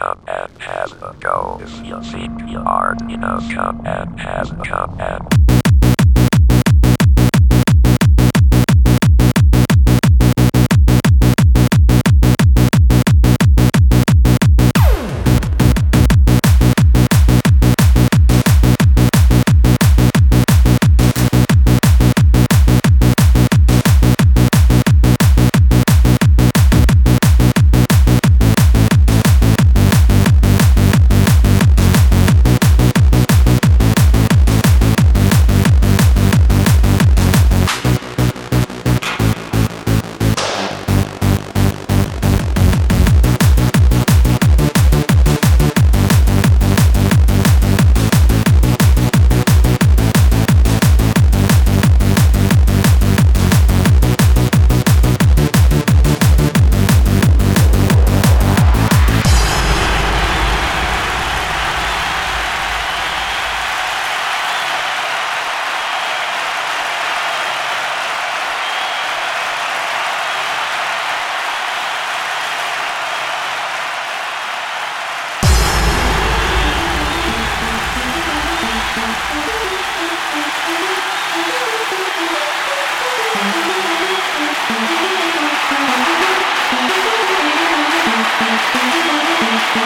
come and have a go. If you think you are, know, come and have, a come and